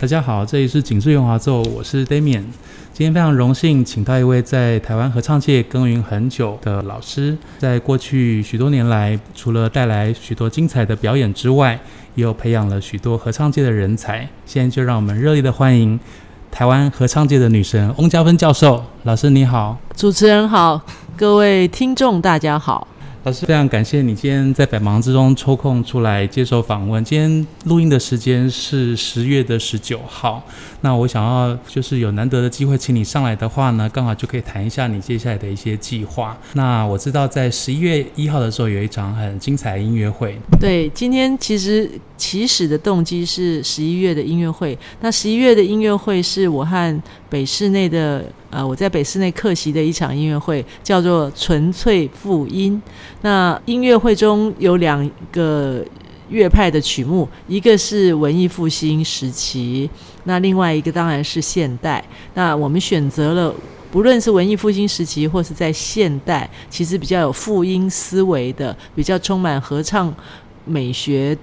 大家好，这里是景致圆滑奏，我是 Damian。今天非常荣幸，请到一位在台湾合唱界耕耘很久的老师，在过去许多年来，除了带来许多精彩的表演之外，也有培养了许多合唱界的人才。现在就让我们热烈的欢迎台湾合唱界的女神翁佳芬教授。老师你好，主持人好，各位听众大家好。老师，非常感谢你今天在百忙之中抽空出来接受访问。今天录音的时间是十月的十九号。那我想要就是有难得的机会请你上来的话呢，刚好就可以谈一下你接下来的一些计划。那我知道在十一月一号的时候有一场很精彩的音乐会。对，今天其实起始的动机是十一月的音乐会。那十一月的音乐会是我和北市内的呃，我在北室内客席的一场音乐会，叫做纯粹复音。那音乐会中有两个乐派的曲目，一个是文艺复兴时期，那另外一个当然是现代。那我们选择了，不论是文艺复兴时期或是在现代，其实比较有复音思维的，比较充满合唱美学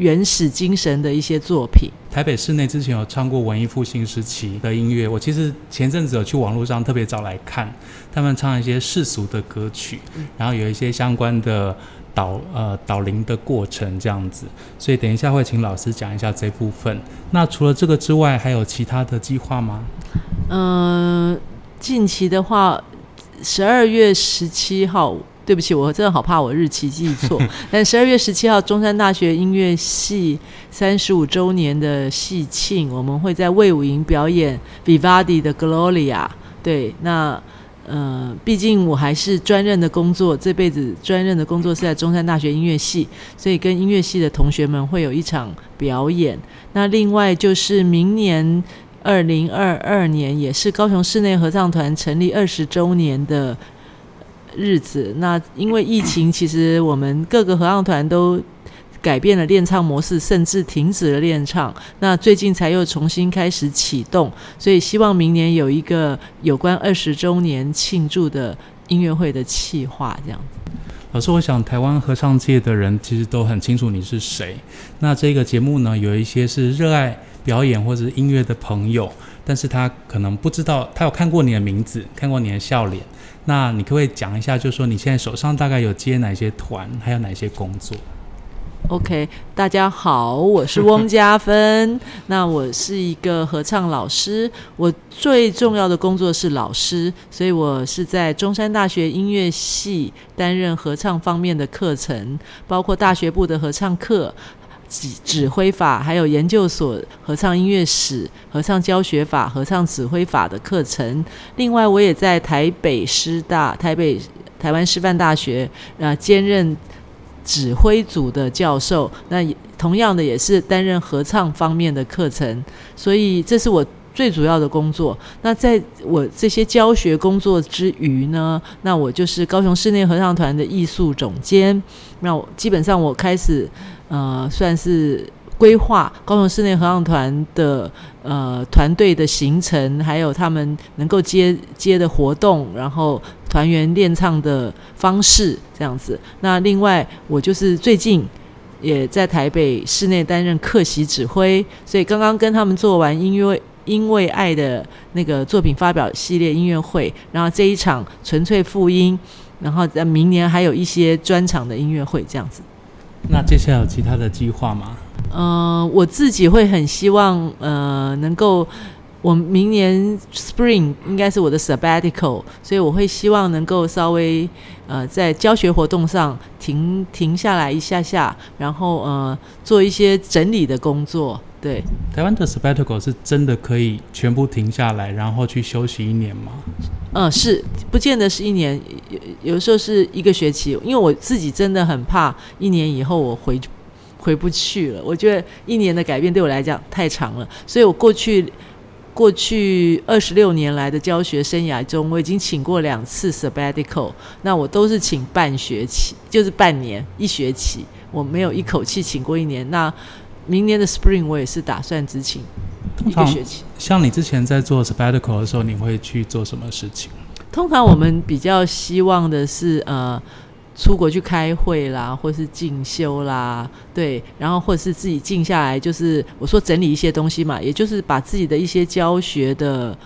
原始精神的一些作品。台北市内之前有唱过文艺复兴时期的音乐，我其实前阵子有去网络上特别找来看，他们唱一些世俗的歌曲，然后有一些相关的导呃导聆的过程这样子，所以等一下会请老师讲一下这部分。那除了这个之外，还有其他的计划吗？嗯、呃，近期的话，十二月十七号。对不起，我真的好怕我日期记错。但十二月十七号，中山大学音乐系三十五周年的系庆，我们会在魏武营表演 Vivaldi 的 Gloria。对，那呃，毕竟我还是专任的工作，这辈子专任的工作是在中山大学音乐系，所以跟音乐系的同学们会有一场表演。那另外就是明年二零二二年，也是高雄室内合唱团成立二十周年的。日子，那因为疫情，其实我们各个合唱团都改变了练唱模式，甚至停止了练唱。那最近才又重新开始启动，所以希望明年有一个有关二十周年庆祝的音乐会的企划，这样子。老师，我想台湾合唱界的人其实都很清楚你是谁。那这个节目呢，有一些是热爱表演或者音乐的朋友，但是他可能不知道，他有看过你的名字，看过你的笑脸。那你可不可以讲一下，就是说你现在手上大概有接哪些团，还有哪些工作？OK，大家好，我是翁家芬。那我是一个合唱老师，我最重要的工作是老师，所以我是在中山大学音乐系担任合唱方面的课程，包括大学部的合唱课。指指挥法，还有研究所合唱音乐史、合唱教学法、合唱指挥法的课程。另外，我也在台北师大、台北台湾师范大学啊兼任指挥组的教授。那同样的，也是担任合唱方面的课程。所以，这是我最主要的工作。那在我这些教学工作之余呢，那我就是高雄室内合唱团的艺术总监。那我基本上，我开始。呃，算是规划高雄室内合唱团的呃团队的行程，还有他们能够接接的活动，然后团员练唱的方式这样子。那另外，我就是最近也在台北室内担任客席指挥，所以刚刚跟他们做完音乐因为爱的那个作品发表系列音乐会，然后这一场纯粹复音，然后在明年还有一些专场的音乐会这样子。那接下来有其他的计划吗？嗯、呃，我自己会很希望，呃，能够，我明年 Spring 应该是我的 Sabbatical，所以我会希望能够稍微，呃，在教学活动上停停下来一下下，然后呃，做一些整理的工作。对，台湾的 Sabbatical 是真的可以全部停下来，然后去休息一年吗？嗯，是，不见得是一年，有有时候是一个学期。因为我自己真的很怕一年以后我回回不去了。我觉得一年的改变对我来讲太长了，所以我过去过去二十六年来的教学生涯中，我已经请过两次 Sabbatical，那我都是请半学期，就是半年一学期，我没有一口气请过一年。那明年的 Spring 我也是打算执勤一个学期。像你之前在做 Sabbatical 的时候，你会去做什么事情？通常我们比较希望的是，呃，出国去开会啦，或是进修啦，对，然后或者是自己静下来，就是我说整理一些东西嘛，也就是把自己的一些教学的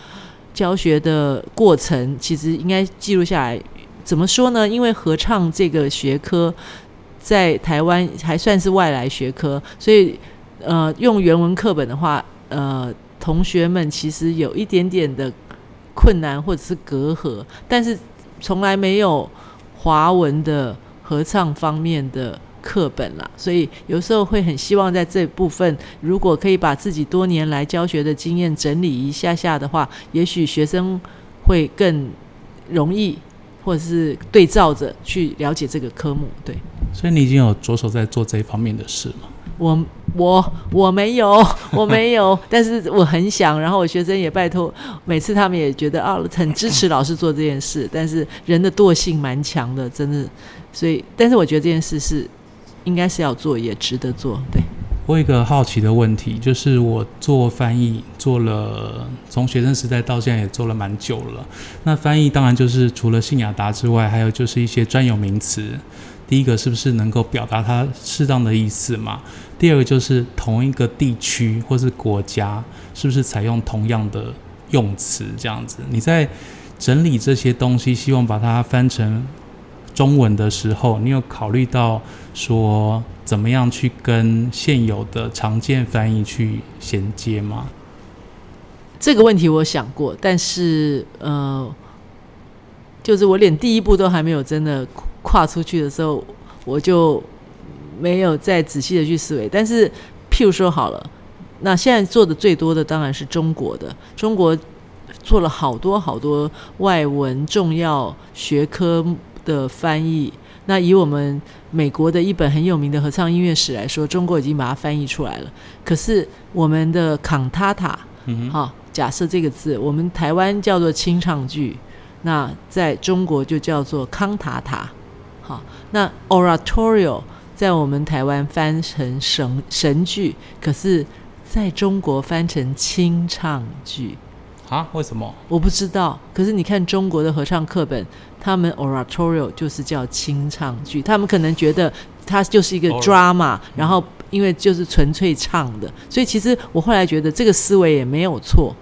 教学的过程，其实应该记录下来。怎么说呢？因为合唱这个学科在台湾还算是外来学科，所以呃，用原文课本的话，呃，同学们其实有一点点的困难或者是隔阂，但是从来没有。华文的合唱方面的课本啦，所以有时候会很希望在这部分，如果可以把自己多年来教学的经验整理一下下的话，也许学生会更容易，或者是对照着去了解这个科目。对，所以你已经有着手在做这一方面的事吗？我我我没有，我没有，但是我很想。然后我学生也拜托，每次他们也觉得啊，很支持老师做这件事。但是人的惰性蛮强的，真的。所以，但是我觉得这件事是应该是要做，也值得做。对。我有一个好奇的问题，就是我做翻译做了，从学生时代到现在也做了蛮久了。那翻译当然就是除了信雅达之外，还有就是一些专有名词。第一个是不是能够表达它适当的意思嘛？第二个就是同一个地区或是国家，是不是采用同样的用词这样子？你在整理这些东西，希望把它翻成中文的时候，你有考虑到说怎么样去跟现有的常见翻译去衔接吗？这个问题我想过，但是呃，就是我连第一步都还没有真的。跨出去的时候，我就没有再仔细的去思维。但是，譬如说好了，那现在做的最多的当然是中国的。中国做了好多好多外文重要学科的翻译。那以我们美国的一本很有名的合唱音乐史来说，中国已经把它翻译出来了。可是我们的康塔塔，嗯，好，假设这个字，我们台湾叫做清唱剧，那在中国就叫做康塔塔。好，那 oratorio 在我们台湾翻成神神剧，可是在中国翻成清唱剧啊？为什么？我不知道。可是你看中国的合唱课本，他们 oratorio 就是叫清唱剧，他们可能觉得它就是一个 drama，然后因为就是纯粹唱的，所以其实我后来觉得这个思维也没有错。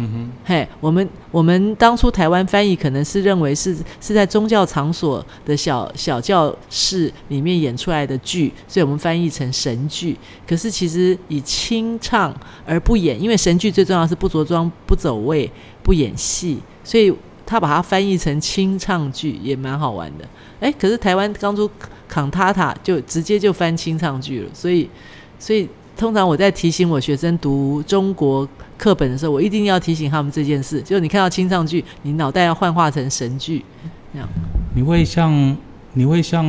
嗯哼，嘿，我们我们当初台湾翻译可能是认为是是在宗教场所的小小教室里面演出来的剧，所以我们翻译成神剧。可是其实以清唱而不演，因为神剧最重要是不着装、不走位、不演戏，所以他把它翻译成清唱剧也蛮好玩的。哎，可是台湾当初康塔塔就直接就翻清唱剧了，所以所以通常我在提醒我学生读中国课本的时候，我一定要提醒他们这件事。就是你看到清唱剧，你脑袋要幻化成神剧，这样。你会像你会像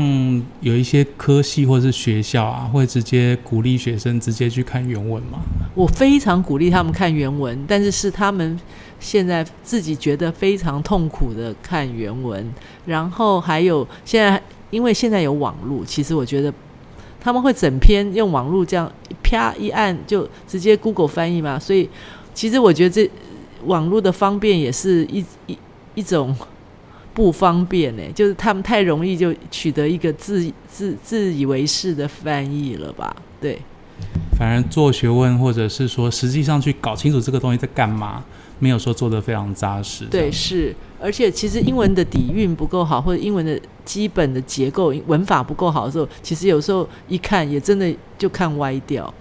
有一些科系或是学校啊，会直接鼓励学生直接去看原文吗？我非常鼓励他们看原文，但是是他们现在自己觉得非常痛苦的看原文。然后还有现在，因为现在有网络，其实我觉得。他们会整篇用网络这样啪一按就直接 Google 翻译嘛，所以其实我觉得这网络的方便也是一一一种不方便呢，就是他们太容易就取得一个自自自以为是的翻译了吧？对，反而做学问或者是说实际上去搞清楚这个东西在干嘛。没有说做的非常扎实。对，是，而且其实英文的底蕴不够好，或者英文的基本的结构、文法不够好的时候，其实有时候一看也真的就看歪掉。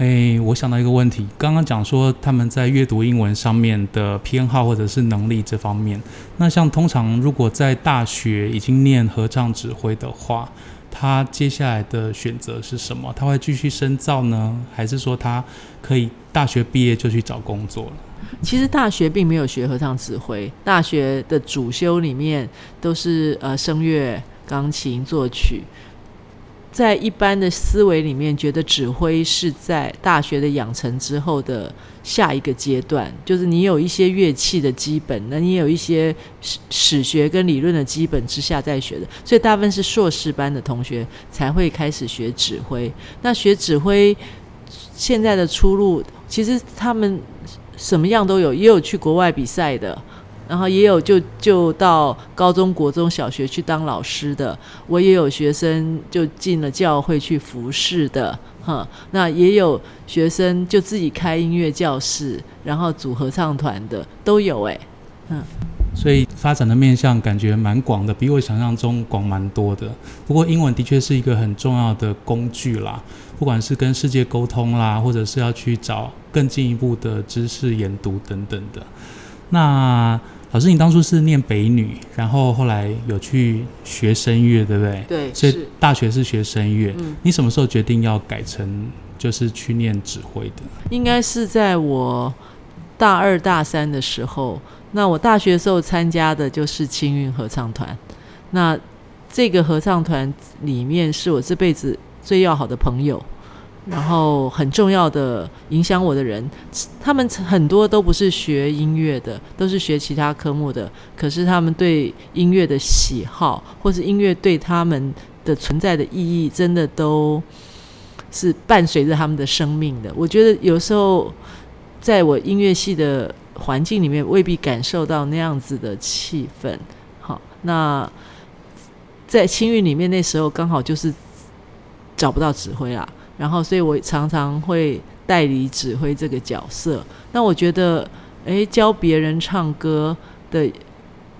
哎，我想到一个问题，刚刚讲说他们在阅读英文上面的偏好或者是能力这方面，那像通常如果在大学已经念合唱指挥的话，他接下来的选择是什么？他会继续深造呢，还是说他可以大学毕业就去找工作了？其实大学并没有学合唱指挥，大学的主修里面都是呃声乐、钢琴、作曲。在一般的思维里面，觉得指挥是在大学的养成之后的下一个阶段，就是你有一些乐器的基本，那你有一些史史学跟理论的基本之下再学的，所以大部分是硕士班的同学才会开始学指挥。那学指挥现在的出路，其实他们。什么样都有，也有去国外比赛的，然后也有就就到高中国中小学去当老师的，我也有学生就进了教会去服侍的，哈，那也有学生就自己开音乐教室，然后组合唱团的都有哎，嗯。所以发展的面向感觉蛮广的，比我想象中广蛮多的。不过英文的确是一个很重要的工具啦，不管是跟世界沟通啦，或者是要去找更进一步的知识研读等等的。那老师，你当初是念北女，然后后来有去学声乐，对不对？对。所以大学是学声乐。嗯。你什么时候决定要改成就是去念指挥的？应该是在我大二大三的时候。那我大学的时候参加的就是青运合唱团，那这个合唱团里面是我这辈子最要好的朋友，然后很重要的影响我的人，他们很多都不是学音乐的，都是学其他科目的，可是他们对音乐的喜好，或是音乐对他们的存在的意义，真的都是伴随着他们的生命的。我觉得有时候在我音乐系的。环境里面未必感受到那样子的气氛，好，那在青韵里面那时候刚好就是找不到指挥啦，然后所以我常常会代理指挥这个角色。那我觉得，诶，教别人唱歌的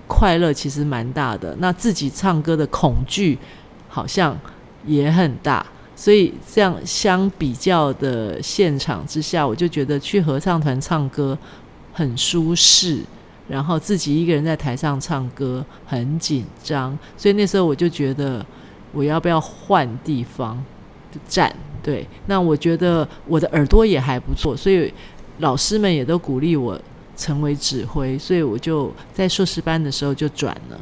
快乐其实蛮大的，那自己唱歌的恐惧好像也很大，所以这样相比较的现场之下，我就觉得去合唱团唱歌。很舒适，然后自己一个人在台上唱歌很紧张，所以那时候我就觉得我要不要换地方站？对，那我觉得我的耳朵也还不错，所以老师们也都鼓励我成为指挥，所以我就在硕士班的时候就转了。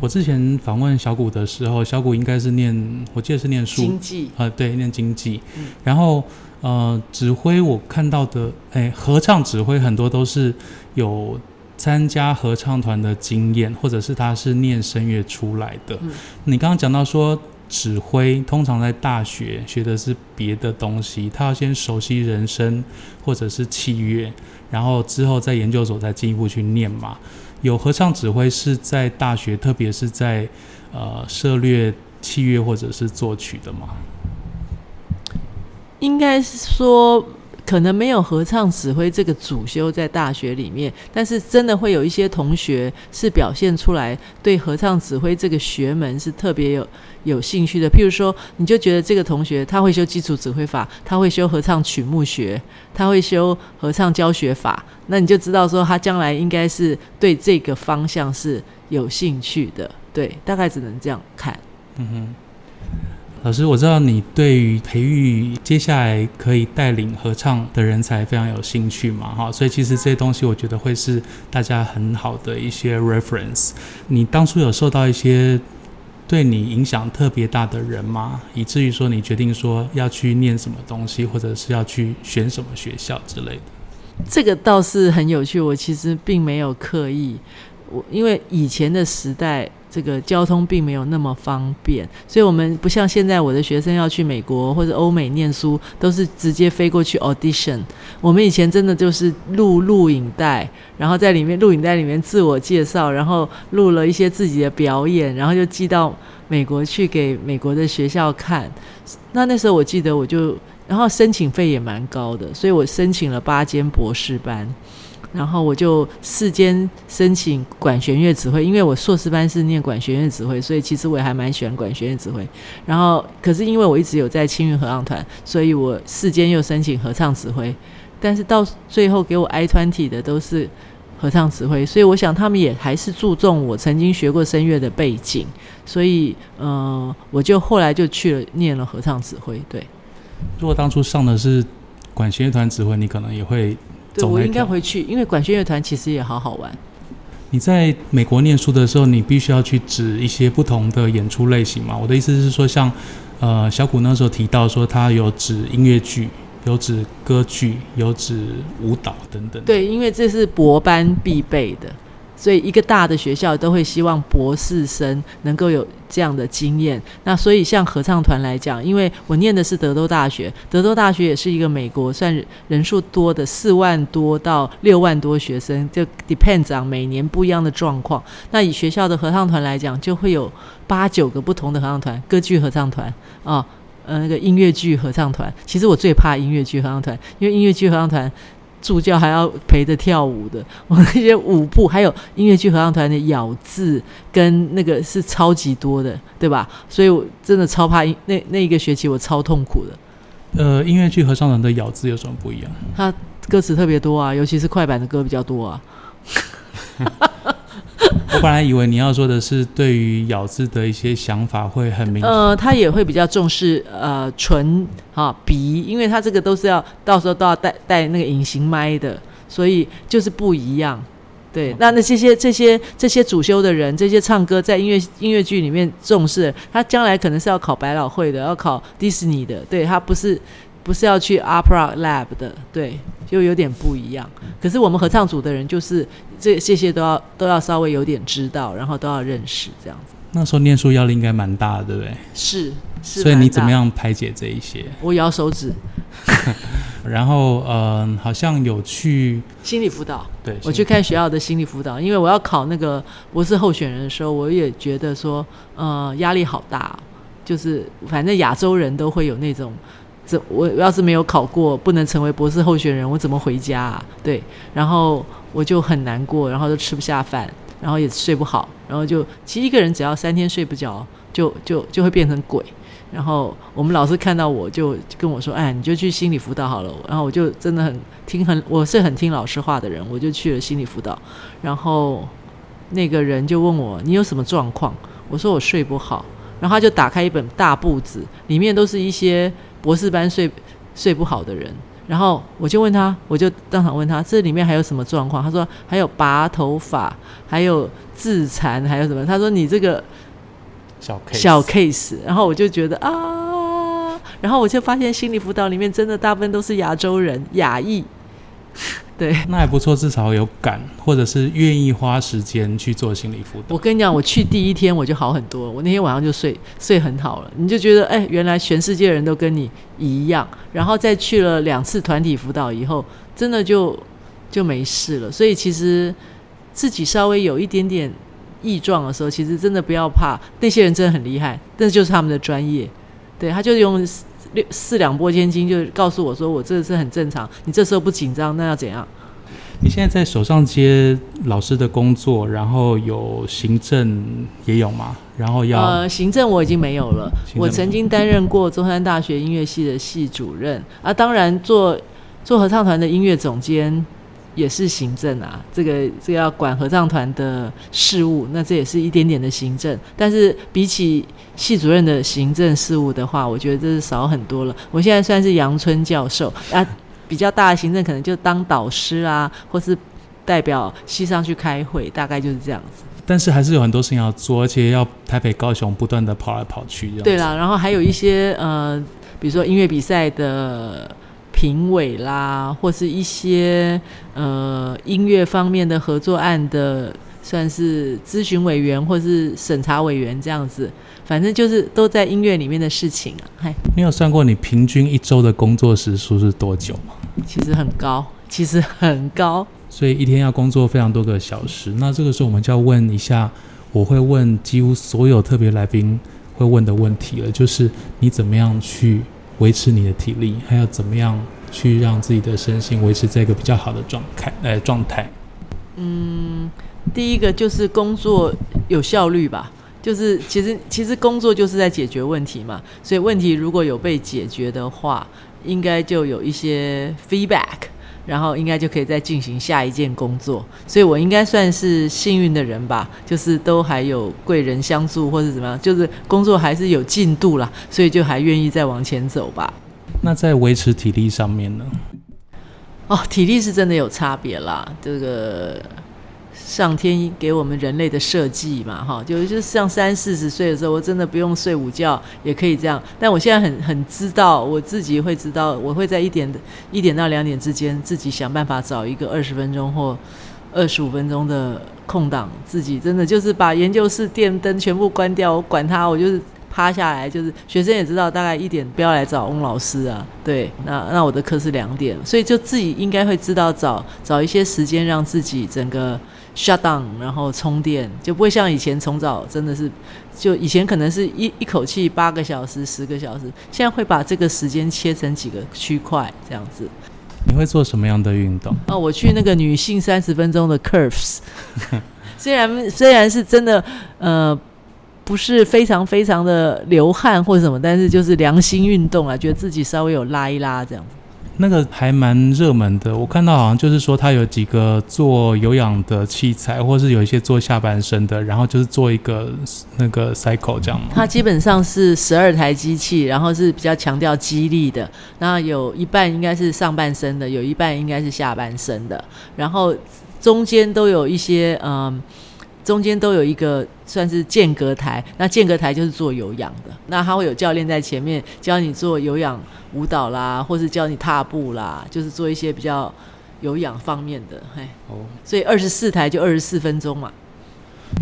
我之前访问小谷的时候，小谷应该是念，我记得是念书经济啊、呃，对，念经济，嗯、然后。呃，指挥我看到的，哎，合唱指挥很多都是有参加合唱团的经验，或者是他是念声乐出来的。嗯、你刚刚讲到说，指挥通常在大学学的是别的东西，他要先熟悉人生或者是器乐，然后之后在研究所再进一步去念嘛。有合唱指挥是在大学，特别是在呃涉略器乐或者是作曲的吗？应该是说，可能没有合唱指挥这个主修在大学里面，但是真的会有一些同学是表现出来对合唱指挥这个学门是特别有有兴趣的。譬如说，你就觉得这个同学他会修基础指挥法，他会修合唱曲目学，他会修合唱教学法，那你就知道说他将来应该是对这个方向是有兴趣的。对，大概只能这样看。嗯哼。老师，我知道你对于培育接下来可以带领合唱的人才非常有兴趣嘛，哈，所以其实这些东西我觉得会是大家很好的一些 reference。你当初有受到一些对你影响特别大的人吗？以至于说你决定说要去念什么东西，或者是要去选什么学校之类的？这个倒是很有趣，我其实并没有刻意，我因为以前的时代。这个交通并没有那么方便，所以我们不像现在，我的学生要去美国或者欧美念书，都是直接飞过去 audition。我们以前真的就是录录影带，然后在里面录影带里面自我介绍，然后录了一些自己的表演，然后就寄到美国去给美国的学校看。那那时候我记得我就，然后申请费也蛮高的，所以我申请了八间博士班。然后我就四间申请管弦乐指挥，因为我硕士班是念管弦乐指挥，所以其实我也还蛮喜欢管弦乐指挥。然后，可是因为我一直有在青韵合唱团，所以我四间又申请合唱指挥。但是到最后给我 I-20 的都是合唱指挥，所以我想他们也还是注重我曾经学过声乐的背景。所以，嗯、呃，我就后来就去了念了合唱指挥。对，如果当初上的是管弦乐团指挥，你可能也会。对，我应该回去，因为管弦乐团其实也好好玩。你在美国念书的时候，你必须要去指一些不同的演出类型嘛？我的意思是说，像呃小谷那时候提到说，他有指音乐剧，有指歌剧，有指舞蹈等等。对，因为这是博班必备的。所以一个大的学校都会希望博士生能够有这样的经验。那所以像合唱团来讲，因为我念的是德州大学，德州大学也是一个美国算人数多的四万多到六万多学生，就 depends on 每年不一样的状况。那以学校的合唱团来讲，就会有八九个不同的合唱团，歌剧合唱团啊，呃，那个音乐剧合唱团。其实我最怕音乐剧合唱团，因为音乐剧合唱团。助教还要陪着跳舞的，我那些舞步，还有音乐剧合唱团的咬字跟那个是超级多的，对吧？所以我真的超怕那那一个学期我超痛苦的。呃，音乐剧合唱团的咬字有什么不一样？它歌词特别多啊，尤其是快板的歌比较多啊。我本来以为你要说的是对于咬字的一些想法会很明显。呃，他也会比较重视呃唇哈鼻，因为他这个都是要到时候都要带带那个隐形麦的，所以就是不一样。对，那那这些这些这些主修的人，这些唱歌在音乐音乐剧里面重视，他将来可能是要考百老汇的，要考迪士尼的，对，他不是不是要去 Opera Lab 的，对。就有点不一样，可是我们合唱组的人就是这这些都要都要稍微有点知道，然后都要认识这样子。那时候念书压力应该蛮大的，对不对？是，是。所以你怎么样排解这一些？我摇手指。然后，嗯、呃，好像有去心理辅导。对，我去看学校的心理辅导，因为我要考那个博士候选人的时候，我也觉得说，呃，压力好大，就是反正亚洲人都会有那种。这我要是没有考过，不能成为博士候选人，我怎么回家啊？对，然后我就很难过，然后就吃不下饭，然后也睡不好，然后就其实一个人只要三天睡不着，就就就会变成鬼。然后我们老师看到我就跟我说：“哎，你就去心理辅导好了。”然后我就真的很听很，我是很听老师话的人，我就去了心理辅导。然后那个人就问我：“你有什么状况？”我说：“我睡不好。”然后他就打开一本大簿子，里面都是一些。博士班睡睡不好的人，然后我就问他，我就当场问他，这里面还有什么状况？他说还有拔头发，还有自残，还有什么？他说你这个小 case，小 case，然后我就觉得啊，然后我就发现心理辅导里面真的大部分都是亚洲人，亚裔。对，那还不错，至少有敢，或者是愿意花时间去做心理辅导。我跟你讲，我去第一天我就好很多，我那天晚上就睡睡很好了。你就觉得，哎，原来全世界人都跟你一样。然后再去了两次团体辅导以后，真的就就没事了。所以其实自己稍微有一点点异状的时候，其实真的不要怕，那些人真的很厉害，但是就是他们的专业。对，他就用。六四两拨千斤，就告诉我说，我这是很正常。你这时候不紧张，那要怎样？你现在在手上接老师的工作，然后有行政也有吗？然后要呃，行政我已经没有了。我曾经担任过中山大学音乐系的系主任啊，当然做做合唱团的音乐总监。也是行政啊，这个这个要管合唱团的事务，那这也是一点点的行政。但是比起系主任的行政事务的话，我觉得这是少很多了。我现在算是阳春教授啊，比较大的行政可能就当导师啊，或是代表系上去开会，大概就是这样子。但是还是有很多事情要做，而且要台北、高雄不断的跑来跑去。对啦，然后还有一些呃，比如说音乐比赛的。评委啦，或是一些呃音乐方面的合作案的，算是咨询委员或是审查委员这样子，反正就是都在音乐里面的事情啊。嗨，你有算过你平均一周的工作时数是多久吗？其实很高，其实很高。所以一天要工作非常多个小时。那这个时候我们就要问一下，我会问几乎所有特别来宾会问的问题了，就是你怎么样去维持你的体力，还要怎么样去让自己的身心维持在一个比较好的状态？呃，状态。嗯，第一个就是工作有效率吧，就是其实其实工作就是在解决问题嘛，所以问题如果有被解决的话，应该就有一些 feedback。然后应该就可以再进行下一件工作，所以我应该算是幸运的人吧，就是都还有贵人相助或者怎么样，就是工作还是有进度啦，所以就还愿意再往前走吧。那在维持体力上面呢？哦，体力是真的有差别啦，这个。上天给我们人类的设计嘛，哈，就就像三四十岁的时候，我真的不用睡午觉也可以这样。但我现在很很知道，我自己会知道，我会在一点一点到两点之间，自己想办法找一个二十分钟或二十五分钟的空档自己真的就是把研究室电灯全部关掉，我管他，我就是趴下来，就是学生也知道大概一点不要来找翁老师啊。对，那那我的课是两点，所以就自己应该会知道找找一些时间让自己整个 shut down，然后充电，就不会像以前从早真的是，就以前可能是一一口气八个小时、十个小时，现在会把这个时间切成几个区块这样子。你会做什么样的运动？哦，我去那个女性三十分钟的 Curves，虽然虽然是真的，呃，不是非常非常的流汗或者什么，但是就是良心运动啊，觉得自己稍微有拉一拉这样子。那个还蛮热门的，我看到好像就是说，它有几个做有氧的器材，或是有一些做下半身的，然后就是做一个那个 cycle 这样。它基本上是十二台机器，然后是比较强调肌力的，那有一半应该是上半身的，有一半应该是下半身的，然后中间都有一些嗯。中间都有一个算是间隔台，那间隔台就是做有氧的，那他会有教练在前面教你做有氧舞蹈啦，或是教你踏步啦，就是做一些比较有氧方面的，嘿，哦，所以二十四台就二十四分钟嘛。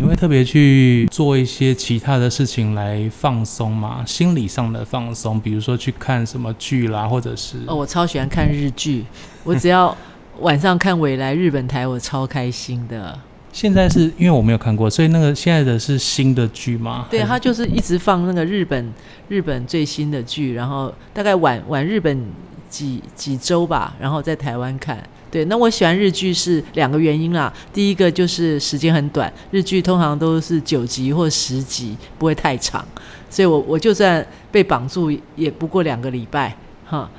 你会特别去做一些其他的事情来放松吗？心理上的放松，比如说去看什么剧啦，或者是……哦，我超喜欢看日剧，我只要晚上看未来日本台，我超开心的。现在是因为我没有看过，所以那个现在的是新的剧吗？对，他就是一直放那个日本日本最新的剧，然后大概晚晚日本几几周吧，然后在台湾看。对，那我喜欢日剧是两个原因啦。第一个就是时间很短，日剧通常都是九集或十集，不会太长，所以我我就算被绑住，也不过两个礼拜，哈。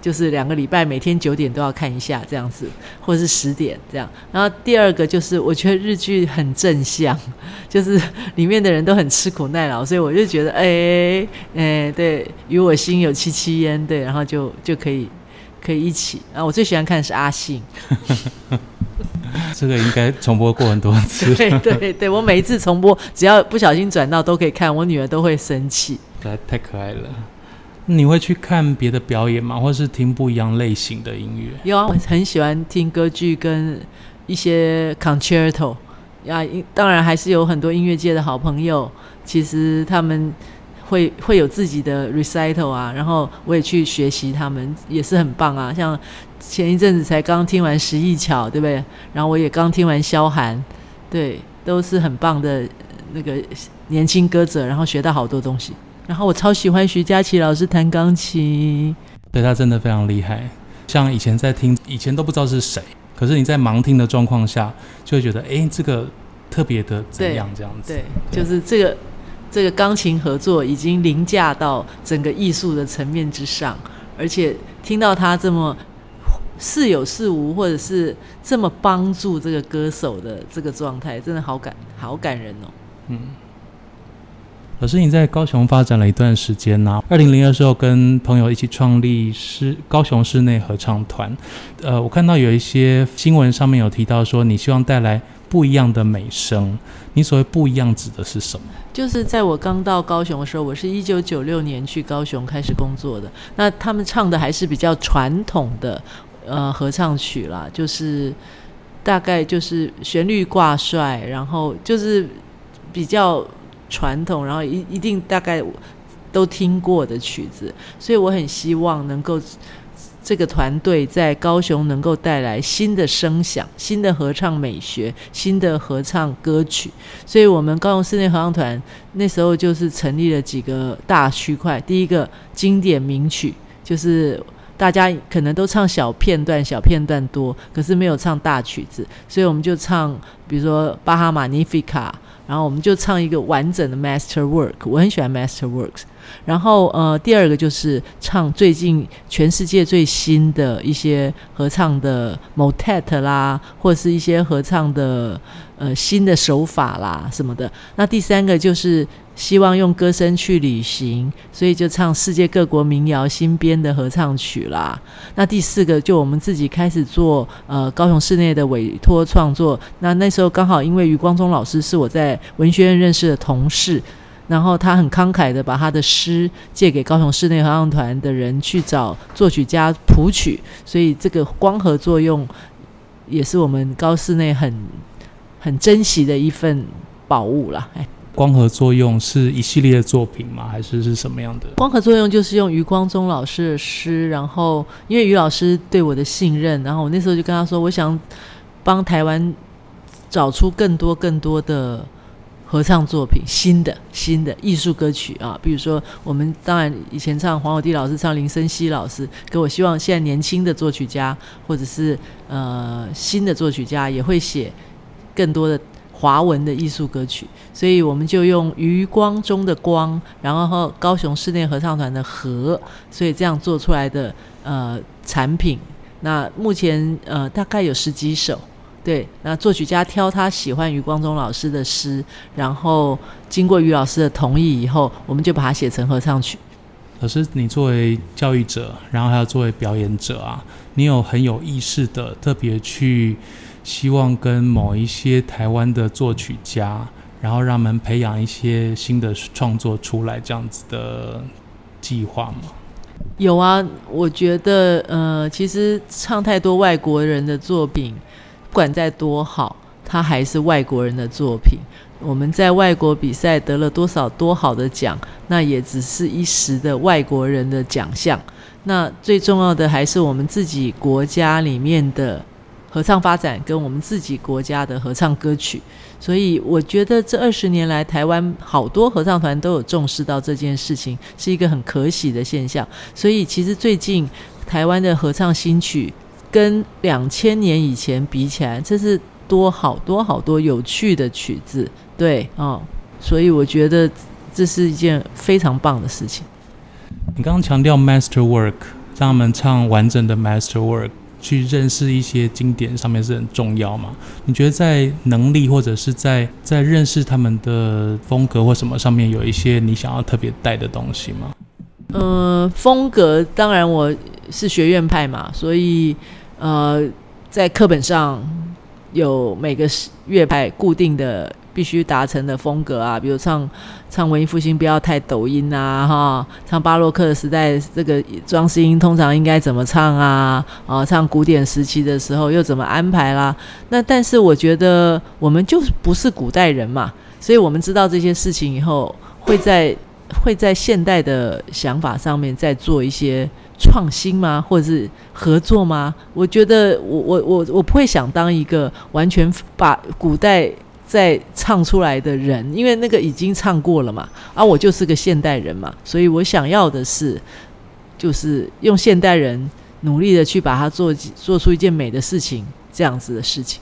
就是两个礼拜，每天九点都要看一下这样子，或者是十点这样。然后第二个就是，我觉得日剧很正向，就是里面的人都很吃苦耐劳，所以我就觉得，哎、欸、哎、欸，对，与我心有戚戚焉，对，然后就就可以可以一起。然后我最喜欢看的是阿信，这个应该重播过很多次。对对对，我每一次重播，只要不小心转到都可以看，我女儿都会生气。太太可爱了。你会去看别的表演吗？或是听不一样类型的音乐？有啊，我很喜欢听歌剧跟一些 concerto 呀。当然还是有很多音乐界的好朋友，其实他们会会有自己的 recital 啊。然后我也去学习他们，也是很棒啊。像前一阵子才刚听完石一巧，对不对？然后我也刚听完萧涵，对，都是很棒的那个年轻歌者，然后学到好多东西。然后我超喜欢徐佳琪老师弹钢琴，对，他真的非常厉害。像以前在听，以前都不知道是谁，可是你在盲听的状况下，就会觉得，哎，这个特别的怎样这样子。对，对，就是这个这个钢琴合作已经凌驾到整个艺术的层面之上，而且听到他这么似有似无，或者是这么帮助这个歌手的这个状态，真的好感好感人哦。嗯。可是，你在高雄发展了一段时间呢、啊。二零零二时候，跟朋友一起创立室高雄室内合唱团。呃，我看到有一些新闻上面有提到说，你希望带来不一样的美声。你所谓不一样指的是什么？就是在我刚到高雄的时候，我是一九九六年去高雄开始工作的。那他们唱的还是比较传统的呃合唱曲啦，就是大概就是旋律挂帅，然后就是比较。传统，然后一一定大概都听过的曲子，所以我很希望能够这个团队在高雄能够带来新的声响、新的合唱美学、新的合唱歌曲。所以，我们高雄室内合唱团那时候就是成立了几个大区块。第一个经典名曲，就是大家可能都唱小片段、小片段多，可是没有唱大曲子，所以我们就唱，比如说巴哈马尼菲卡。然后我们就唱一个完整的 master work，我很喜欢 master works。然后呃，第二个就是唱最近全世界最新的一些合唱的 motet 啦，或者是一些合唱的呃新的手法啦什么的。那第三个就是。希望用歌声去旅行，所以就唱世界各国民谣新编的合唱曲啦。那第四个就我们自己开始做呃高雄室内的委托创作。那那时候刚好因为余光中老师是我在文学院认识的同事，然后他很慷慨的把他的诗借给高雄室内合唱团的人去找作曲家谱曲，所以这个光合作用也是我们高室内很。很珍惜的一份宝物啦。哎，光合作用是一系列的作品吗？还是是什么样的？光合作用就是用余光中老师的诗，然后因为余老师对我的信任，然后我那时候就跟他说，我想帮台湾找出更多更多的。合唱作品，新的新的艺术歌曲啊，比如说我们当然以前唱黄友弟老师，唱林森熙老师，可我希望现在年轻的作曲家或者是呃新的作曲家也会写更多的华文的艺术歌曲，所以我们就用余光中的光，然后高雄室内合唱团的和，所以这样做出来的呃产品，那目前呃大概有十几首。对，那作曲家挑他喜欢余光中老师的诗，然后经过余老师的同意以后，我们就把它写成合唱曲。可是你作为教育者，然后还有作为表演者啊，你有很有意识的特别去希望跟某一些台湾的作曲家，然后让他们培养一些新的创作出来，这样子的计划吗？有啊，我觉得呃，其实唱太多外国人的作品。不管再多好，它还是外国人的作品。我们在外国比赛得了多少多好的奖，那也只是一时的外国人的奖项。那最重要的还是我们自己国家里面的合唱发展，跟我们自己国家的合唱歌曲。所以我觉得这二十年来，台湾好多合唱团都有重视到这件事情，是一个很可喜的现象。所以其实最近台湾的合唱新曲。跟两千年以前比起来，这是多好多好多有趣的曲子，对哦，所以我觉得这是一件非常棒的事情。你刚刚强调 master work，让他们唱完整的 master work，去认识一些经典上面是很重要吗？你觉得在能力或者是在在认识他们的风格或什么上面，有一些你想要特别带的东西吗？呃，风格当然我是学院派嘛，所以。呃，在课本上有每个乐派固定的必须达成的风格啊，比如唱唱文艺复兴不要太抖音啊，哈，唱巴洛克的时代这个装饰音通常应该怎么唱啊？啊，唱古典时期的时候又怎么安排啦？那但是我觉得我们就不是古代人嘛，所以我们知道这些事情以后，会在会在现代的想法上面再做一些。创新吗？或者是合作吗？我觉得我我我我不会想当一个完全把古代再唱出来的人，因为那个已经唱过了嘛。而、啊、我就是个现代人嘛，所以我想要的是，就是用现代人努力的去把它做做出一件美的事情，这样子的事情。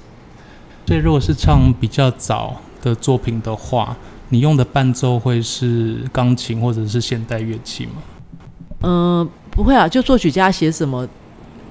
所以，如果是唱比较早的作品的话，你用的伴奏会是钢琴或者是现代乐器吗？嗯、呃。不会啊，就作曲家写什么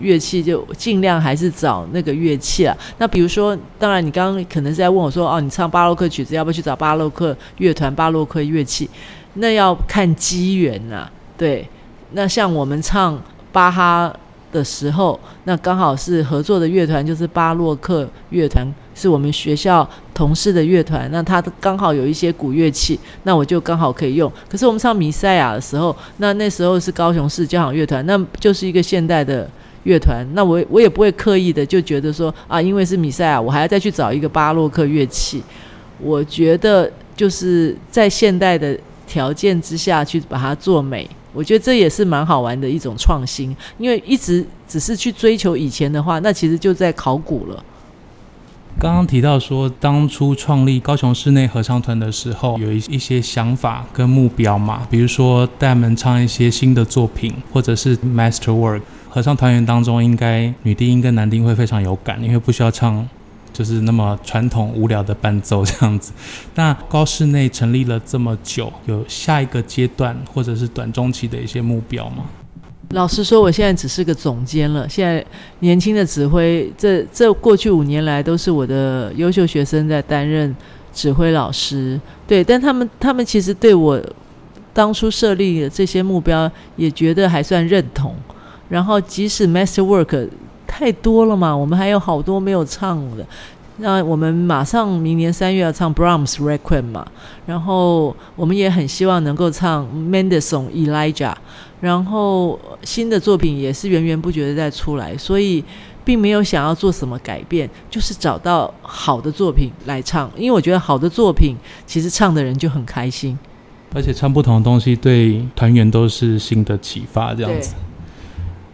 乐器，就尽量还是找那个乐器啊。那比如说，当然你刚刚可能是在问我说，哦，你唱巴洛克曲子，要不要去找巴洛克乐团、巴洛克乐器？那要看机缘呐。对，那像我们唱巴哈的时候，那刚好是合作的乐团，就是巴洛克乐团。是我们学校同事的乐团，那他刚好有一些古乐器，那我就刚好可以用。可是我们唱弥赛亚的时候，那那时候是高雄市交响乐团，那就是一个现代的乐团，那我我也不会刻意的就觉得说啊，因为是弥赛亚，我还要再去找一个巴洛克乐器。我觉得就是在现代的条件之下去把它做美，我觉得这也是蛮好玩的一种创新。因为一直只是去追求以前的话，那其实就在考古了。刚刚提到说，当初创立高雄室内合唱团的时候，有一一些想法跟目标嘛，比如说带他们唱一些新的作品，或者是 master work。合唱团员当中，应该女低音跟男低音会非常有感，因为不需要唱就是那么传统无聊的伴奏这样子。那高室内成立了这么久，有下一个阶段或者是短中期的一些目标吗？老实说，我现在只是个总监了。现在年轻的指挥，这这过去五年来都是我的优秀学生在担任指挥老师。对，但他们他们其实对我当初设立的这些目标也觉得还算认同。然后，即使 Master Work 太多了嘛，我们还有好多没有唱的。那我们马上明年三月要唱 Brahms Requiem 嘛，然后我们也很希望能够唱 Mendelssohn Elijah。然后新的作品也是源源不绝的在出来，所以并没有想要做什么改变，就是找到好的作品来唱。因为我觉得好的作品，其实唱的人就很开心，而且唱不同的东西，对团员都是新的启发，这样子。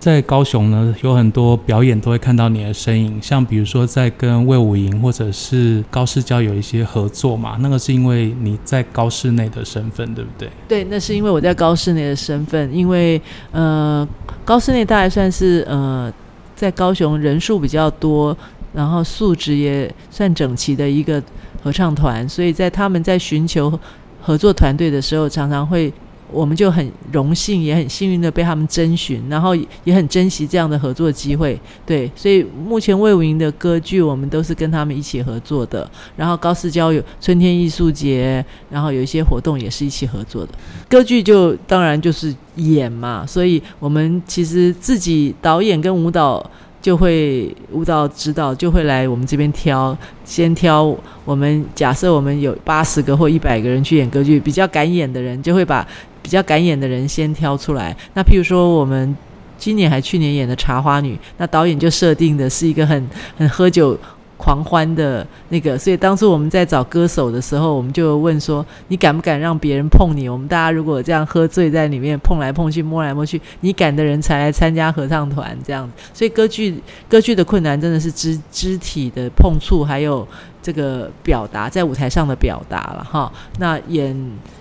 在高雄呢，有很多表演都会看到你的身影，像比如说在跟魏武营或者是高市交有一些合作嘛，那个是因为你在高室内的身份，对不对？对，那是因为我在高室内的身份，因为呃，高室内大概算是呃，在高雄人数比较多，然后素质也算整齐的一个合唱团，所以在他们在寻求合作团队的时候，常常会。我们就很荣幸，也很幸运的被他们征询，然后也很珍惜这样的合作机会。对，所以目前魏武营的歌剧，我们都是跟他们一起合作的。然后高市交有春天艺术节，然后有一些活动也是一起合作的。歌剧就当然就是演嘛，所以我们其实自己导演跟舞蹈。就会舞蹈指导就会来我们这边挑，先挑我们假设我们有八十个或一百个人去演歌剧，比较敢演的人就会把比较敢演的人先挑出来。那譬如说我们今年还去年演的《茶花女》，那导演就设定的是一个很很喝酒。狂欢的那个，所以当初我们在找歌手的时候，我们就问说：“你敢不敢让别人碰你？我们大家如果这样喝醉在里面碰来碰去、摸来摸去，你敢的人才来参加合唱团这样。”所以歌剧歌剧的困难真的是肢肢体的碰触，还有这个表达在舞台上的表达了哈。那演，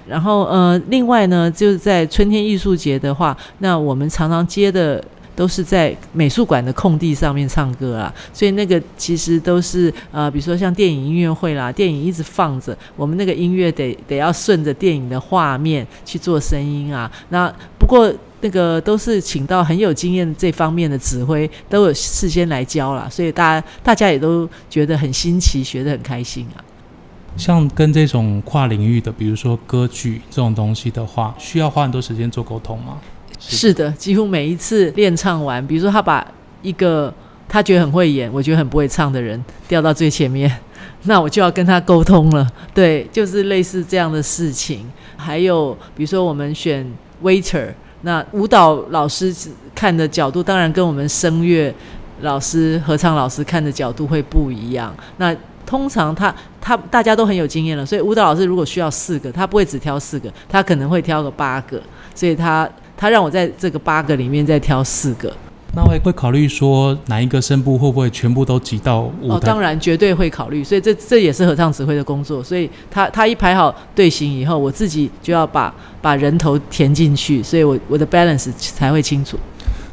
然后呃，另外呢，就是在春天艺术节的话，那我们常常接的。都是在美术馆的空地上面唱歌啊，所以那个其实都是呃，比如说像电影音乐会啦，电影一直放着，我们那个音乐得得要顺着电影的画面去做声音啊。那不过那个都是请到很有经验这方面的指挥，都有事先来教啦，所以大家大家也都觉得很新奇，学得很开心啊。像跟这种跨领域的，比如说歌剧这种东西的话，需要花很多时间做沟通吗？是的，几乎每一次练唱完，比如说他把一个他觉得很会演，我觉得很不会唱的人调到最前面，那我就要跟他沟通了。对，就是类似这样的事情。还有比如说我们选 waiter，那舞蹈老师看的角度当然跟我们声乐老师、合唱老师看的角度会不一样。那通常他他大家都很有经验了，所以舞蹈老师如果需要四个，他不会只挑四个，他可能会挑个八个，所以他。他让我在这个八个里面再挑四个，那会会考虑说哪一个声部会不会全部都挤到舞台？哦，当然绝对会考虑，所以这这也是合唱指挥的工作。所以他他一排好队形以后，我自己就要把把人头填进去，所以我我的 balance 才会清楚。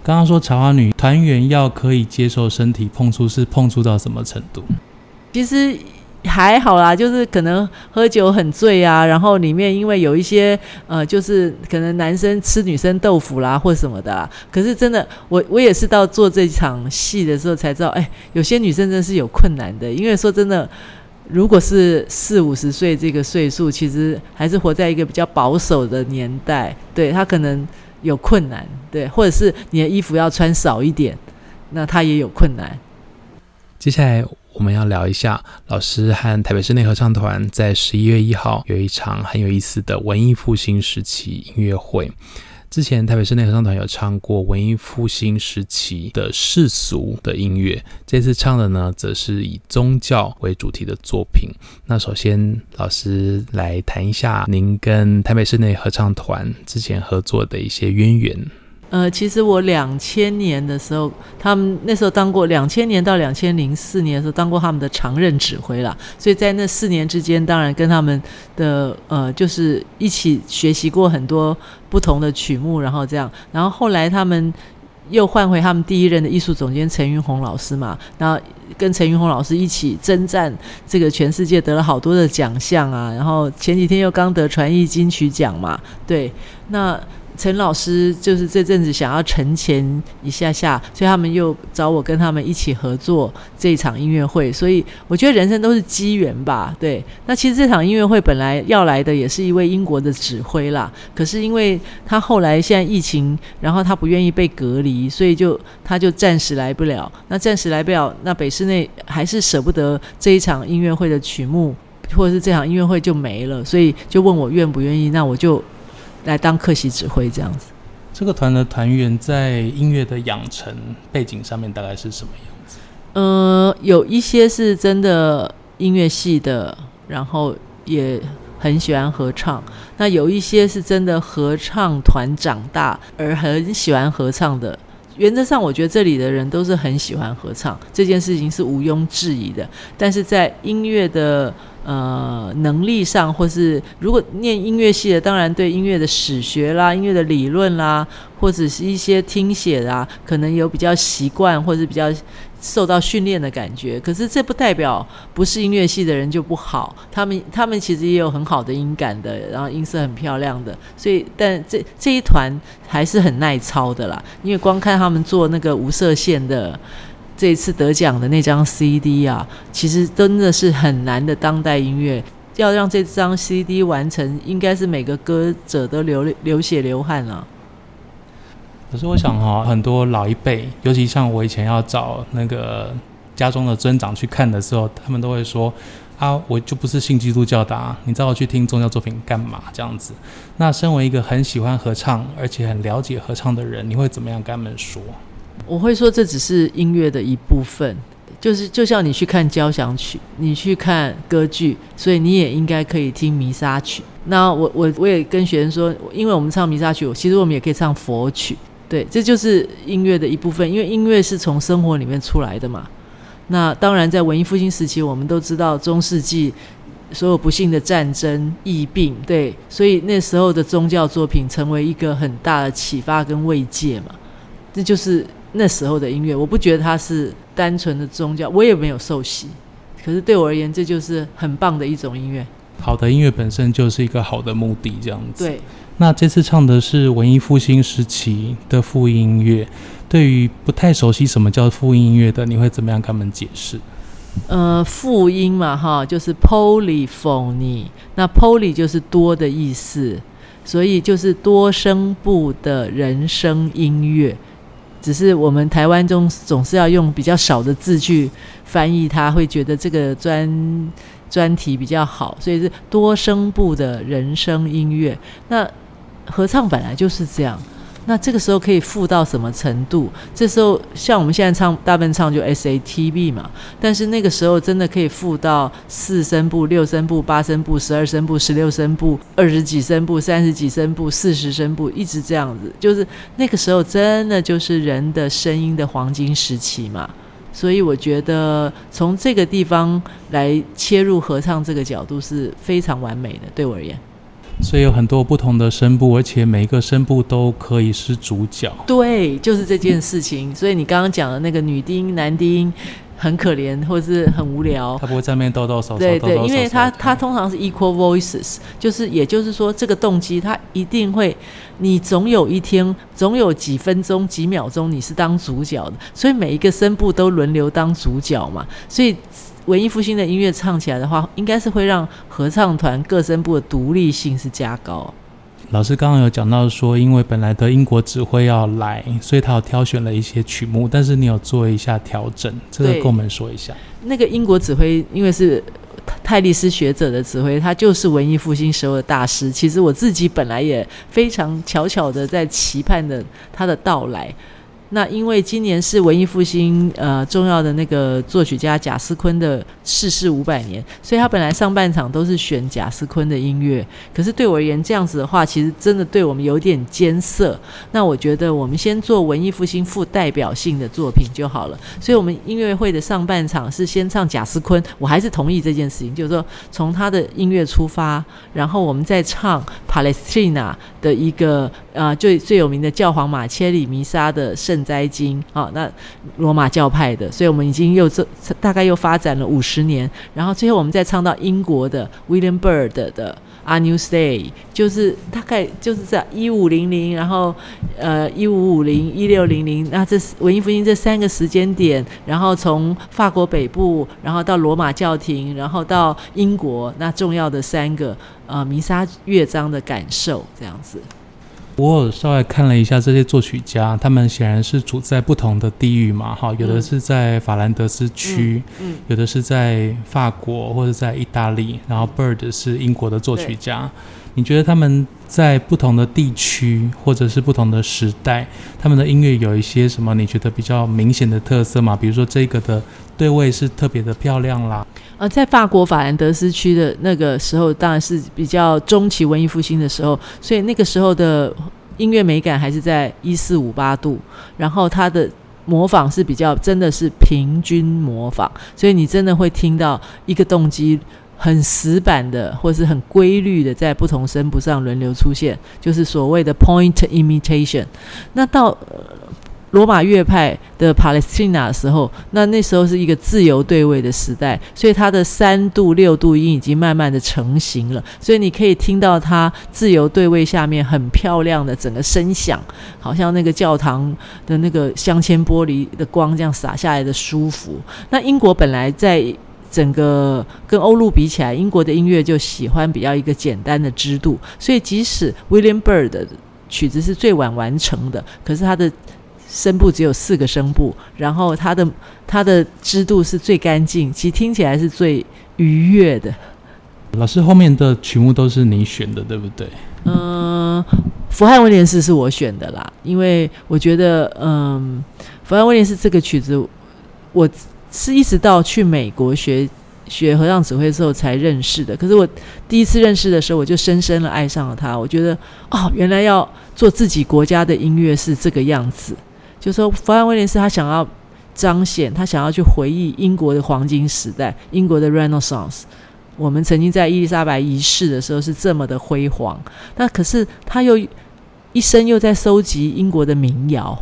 刚刚说茶花女团员要可以接受身体碰触，是碰触到什么程度？其实。还好啦，就是可能喝酒很醉啊，然后里面因为有一些呃，就是可能男生吃女生豆腐啦或什么的啦。可是真的，我我也是到做这场戏的时候才知道，哎，有些女生真是有困难的。因为说真的，如果是四五十岁这个岁数，其实还是活在一个比较保守的年代，对，她可能有困难，对，或者是你的衣服要穿少一点，那她也有困难。接下来。我们要聊一下老师和台北室内合唱团在十一月一号有一场很有意思的文艺复兴时期音乐会。之前台北室内合唱团有唱过文艺复兴时期的世俗的音乐，这次唱的呢，则是以宗教为主题的作品。那首先，老师来谈一下您跟台北室内合唱团之前合作的一些渊源。呃，其实我两千年的时候，他们那时候当过两千年到两千零四年的时候当过他们的常任指挥啦，所以在那四年之间，当然跟他们的呃，就是一起学习过很多不同的曲目，然后这样，然后后来他们又换回他们第一任的艺术总监陈云红老师嘛，然后跟陈云红老师一起征战这个全世界，得了好多的奖项啊，然后前几天又刚得传艺金曲奖嘛，对，那。陈老师就是这阵子想要沉潜一下下，所以他们又找我跟他们一起合作这一场音乐会。所以我觉得人生都是机缘吧，对。那其实这场音乐会本来要来的也是一位英国的指挥啦，可是因为他后来现在疫情，然后他不愿意被隔离，所以就他就暂时来不了。那暂时来不了，那北室内还是舍不得这一场音乐会的曲目，或者是这场音乐会就没了，所以就问我愿不愿意，那我就。来当客席指挥这样子，这个团的团员在音乐的养成背景上面大概是什么样子？呃，有一些是真的音乐系的，然后也很喜欢合唱。那有一些是真的合唱团长大而很喜欢合唱的。原则上，我觉得这里的人都是很喜欢合唱，这件事情是毋庸置疑的。但是在音乐的呃能力上，或是如果念音乐系的，当然对音乐的史学啦、音乐的理论啦，或者是一些听写啦，可能有比较习惯，或是比较。受到训练的感觉，可是这不代表不是音乐系的人就不好。他们 他们其实也有很好的音感的，然后音色很漂亮的。所以，但这这一团还是很耐操的啦。因为光看他们做那个无色线的这一次得奖的那张 CD 啊，其实真的是很难的当代音乐。要让这张 CD 完成，应该是每个歌者都流流血流汗了。可是我想哈，很多老一辈，尤其像我以前要找那个家中的尊长去看的时候，他们都会说：“啊，我就不是信基督教的啊，你找我去听宗教作品干嘛？”这样子。那身为一个很喜欢合唱，而且很了解合唱的人，你会怎么样跟他们说？我会说，这只是音乐的一部分，就是就像你去看交响曲，你去看歌剧，所以你也应该可以听弥撒曲。那我我我也跟学生说，因为我们唱弥撒曲，其实我们也可以唱佛曲。对，这就是音乐的一部分，因为音乐是从生活里面出来的嘛。那当然，在文艺复兴时期，我们都知道中世纪所有不幸的战争、疫病，对，所以那时候的宗教作品成为一个很大的启发跟慰藉嘛。这就是那时候的音乐，我不觉得它是单纯的宗教，我也没有受洗，可是对我而言，这就是很棒的一种音乐。好的音乐本身就是一个好的目的，这样子。对。那这次唱的是文艺复兴时期的复音乐，对于不太熟悉什么叫复音乐的，你会怎么样跟他们解释？呃，复音嘛，哈，就是 polyphony，那 poly 就是多的意思，所以就是多声部的人声音乐。只是我们台湾中总是要用比较少的字去翻译它，会觉得这个专专题比较好，所以是多声部的人声音乐。那合唱本来就是这样，那这个时候可以复到什么程度？这时候像我们现在唱大部分唱就 S A T B 嘛，但是那个时候真的可以复到四声部、六声部、八声部、十二声部、十六声部、二十几声部、三十几声部、四十声部，一直这样子，就是那个时候真的就是人的声音的黄金时期嘛。所以我觉得从这个地方来切入合唱这个角度是非常完美的，对我而言。所以有很多不同的声部，而且每一个声部都可以是主角。对，就是这件事情。所以你刚刚讲的那个女低音、男低音很可怜，或者是很无聊。他不会在那边抖抖手手。对对，因为他他通常是 equal voices，就是也就是说，这个动机他一定会，你总有一天，总有几分钟、几秒钟你是当主角的，所以每一个声部都轮流当主角嘛，所以。文艺复兴的音乐唱起来的话，应该是会让合唱团各声部的独立性是加高。老师刚刚有讲到说，因为本来的英国指挥要来，所以他有挑选了一些曲目，但是你有做一下调整，这个跟我们说一下。那个英国指挥因为是泰利斯学者的指挥，他就是文艺复兴时候的大师。其实我自己本来也非常巧巧的在期盼着他的到来。那因为今年是文艺复兴呃重要的那个作曲家贾斯昆的逝世五百年，所以他本来上半场都是选贾斯昆的音乐。可是对我而言，这样子的话，其实真的对我们有点艰涩。那我觉得我们先做文艺复兴富代表性的作品就好了。所以我们音乐会的上半场是先唱贾斯昆，我还是同意这件事情，就是说从他的音乐出发，然后我们再唱 Palestina 的一个啊、呃、最最有名的教皇马切里弥撒的圣。灾经啊，那罗马教派的，所以我们已经又这大概又发展了五十年，然后最后我们再唱到英国的 William Byrd 的 Agnus Dei，就是大概就是在一五零零，然后呃一五五零一六零零，那这是文艺复兴这三个时间点，然后从法国北部，然后到罗马教廷，然后到英国，那重要的三个呃弥撒乐章的感受这样子。我稍微看了一下这些作曲家，他们显然是处在不同的地域嘛，哈，有的是在法兰德斯区，嗯，嗯，有的是在法国或者在意大利，然后 Bird 是英国的作曲家。你觉得他们在不同的地区或者是不同的时代，他们的音乐有一些什么你觉得比较明显的特色吗？比如说这个的对位是特别的漂亮啦。呃，在法国法兰德斯区的那个时候，当然是比较中期文艺复兴的时候，所以那个时候的音乐美感还是在一四五八度，然后它的模仿是比较真的是平均模仿，所以你真的会听到一个动机很死板的，或是很规律的在不同声部上轮流出现，就是所谓的 point imitation。那到罗马乐派的 Palestina 的时候，那那时候是一个自由对位的时代，所以它的三度六度音已经慢慢的成型了，所以你可以听到它自由对位下面很漂亮的整个声响，好像那个教堂的那个镶嵌玻璃的光这样洒下来的舒服。那英国本来在整个跟欧陆比起来，英国的音乐就喜欢比较一个简单的支度，所以即使 William Byrd 的曲子是最晚完成的，可是他的声部只有四个声部，然后它的它的支度是最干净，其实听起来是最愉悦的。老师后面的曲目都是你选的，对不对？嗯，福汉威廉斯是我选的啦，因为我觉得，嗯，福汉威廉斯这个曲子，我是一直到去美国学学合唱指挥之后才认识的。可是我第一次认识的时候，我就深深的爱上了他。我觉得，哦，原来要做自己国家的音乐是这个样子。就说弗兰威廉斯他想要彰显，他想要去回忆英国的黄金时代，英国的 Renaissance。我们曾经在伊丽莎白一世的时候是这么的辉煌，那可是他又一生又在收集英国的民谣，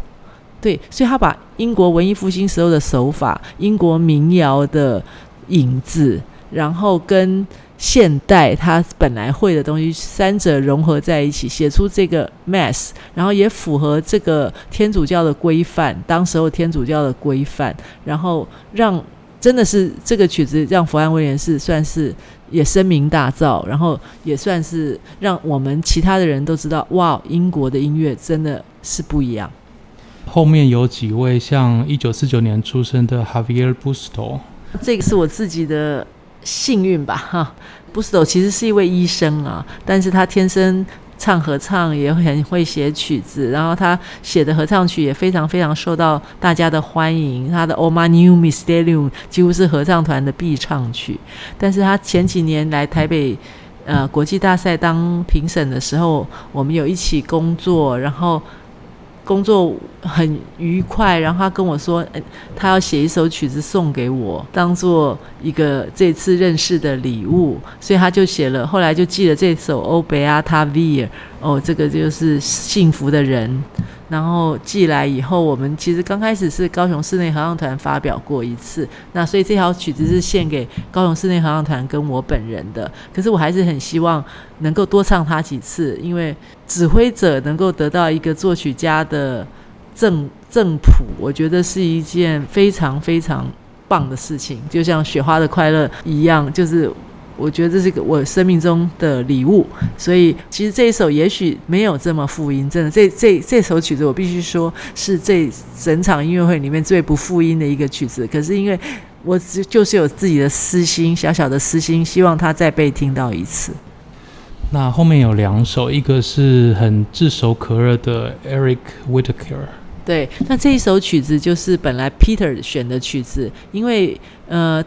对，所以他把英国文艺复兴时候的手法、英国民谣的影子，然后跟。现代他本来会的东西，三者融合在一起，写出这个 Mass，然后也符合这个天主教的规范，当时候天主教的规范，然后让真的是这个曲子让弗兰威廉士算是也声名大噪，然后也算是让我们其他的人都知道，哇，英国的音乐真的是不一样。后面有几位像一九四九年出生的 Javier Busto，这个是我自己的。幸运吧，哈，布斯托其实是一位医生啊，但是他天生唱合唱，也很会写曲子，然后他写的合唱曲也非常非常受到大家的欢迎。他的《O Magnum Mysterium》几乎是合唱团的必唱曲，但是他前几年来台北，呃，国际大赛当评审的时候，我们有一起工作，然后。工作很愉快，然后他跟我说，他要写一首曲子送给我，当做一个这次认识的礼物，所以他就写了，后来就寄了这首《欧贝阿塔维尔》，哦，这个就是幸福的人。然后寄来以后，我们其实刚开始是高雄室内合唱团发表过一次，那所以这条曲子是献给高雄室内合唱团跟我本人的。可是我还是很希望能够多唱它几次，因为指挥者能够得到一个作曲家的正正谱，我觉得是一件非常非常棒的事情，就像雪花的快乐一样，就是。我觉得这是个我生命中的礼物，所以其实这一首也许没有这么复音，真的，这这这首曲子我必须说是这整场音乐会里面最不复音的一个曲子。可是因为我只就是有自己的私心，小小的私心，希望它再被听到一次。那后面有两首，一个是很炙手可热的 Eric Whitaker。对，那这一首曲子就是本来 Peter 选的曲子，因为呃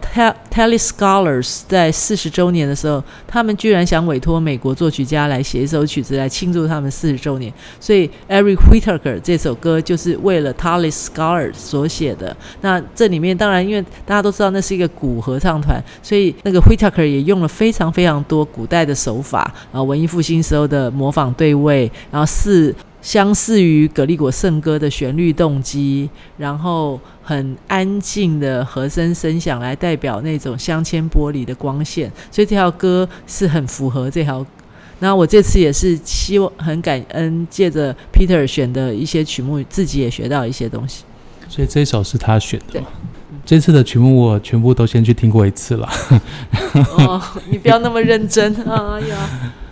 ，Tallis Scholars 在四十周年的时候，他们居然想委托美国作曲家来写一首曲子来庆祝他们四十周年，所以 Eric Whitaker 这首歌就是为了 Tallis Scholars 所写的。那这里面当然，因为大家都知道那是一个古合唱团，所以那个 Whitaker 也用了非常非常多古代的手法，然后文艺复兴时候的模仿对位，然后四。相似于葛利果圣歌的旋律动机，然后很安静的和声声响来代表那种镶嵌玻璃的光线，所以这条歌是很符合这条。那我这次也是希望很感恩，借着 Peter 选的一些曲目，自己也学到一些东西。所以这首是他选的？这次的曲目我全部都先去听过一次了。哦，你不要那么认真 啊！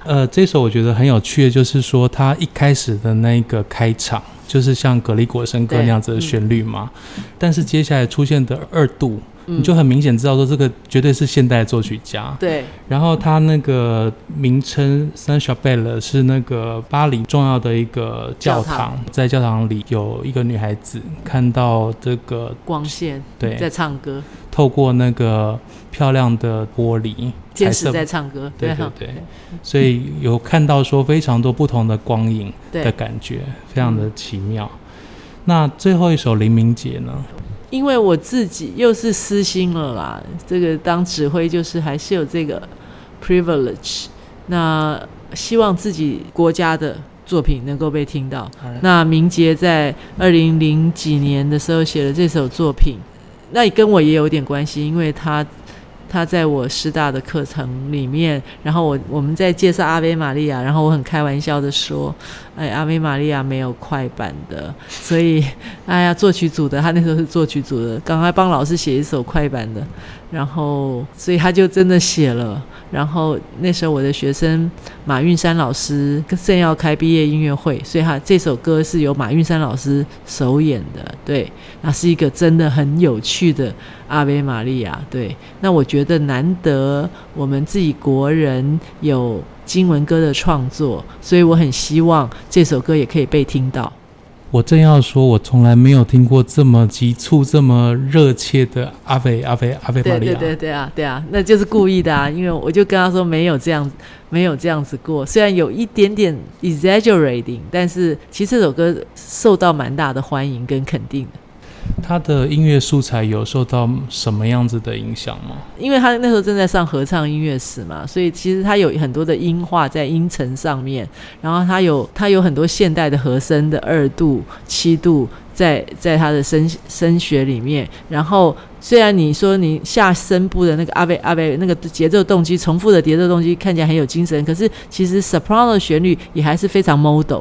呃，这首我觉得很有趣的，就是说他一开始的那个开场，就是像格里果生歌那样子的旋律嘛。嗯、但是接下来出现的二度，你就很明显知道说这个绝对是现代作曲家。对。然后他那个名称 Sainte Chapelle 是那个巴黎重要的一个教堂，教堂在教堂里有一个女孩子看到这个光线，对，在唱歌，透过那个漂亮的玻璃，天使在唱歌，对对对，对，所以有看到说非常多不同的光影的感觉，非常的奇妙。那最后一首《黎明节》呢？因为我自己又是私心了啦，这个当指挥就是还是有这个 privilege，那希望自己国家的作品能够被听到。那明杰在二零零几年的时候写了这首作品，那也跟我也有点关系，因为他。他在我师大的课程里面，然后我我们在介绍阿维玛利亚，然后我很开玩笑的说，哎，阿维玛利亚没有快板的，所以，哎呀，作曲组的他那时候是作曲组的，赶快帮老师写一首快板的，然后，所以他就真的写了。然后那时候我的学生马运山老师正要开毕业音乐会，所以他这首歌是由马运山老师首演的。对，那是一个真的很有趣的阿维玛利亚。对，那我觉得难得我们自己国人有经文歌的创作，所以我很希望这首歌也可以被听到。我正要说，我从来没有听过这么急促、这么热切的阿菲、阿菲、阿菲玛利亚。对对对啊，对啊，那就是故意的啊，因为我就跟他说没有这样，没有这样子过。虽然有一点点 exaggerating，但是其实这首歌受到蛮大的欢迎跟肯定的。他的音乐素材有受到什么样子的影响吗？因为他那时候正在上合唱音乐史嘛，所以其实他有很多的音画在音程上面，然后他有他有很多现代的和声的二度、七度在在他的声声学里面。然后虽然你说你下声部的那个阿贝阿贝那个节奏动机重复的节奏动机看起来很有精神，可是其实 soprano 的旋律也还是非常 model。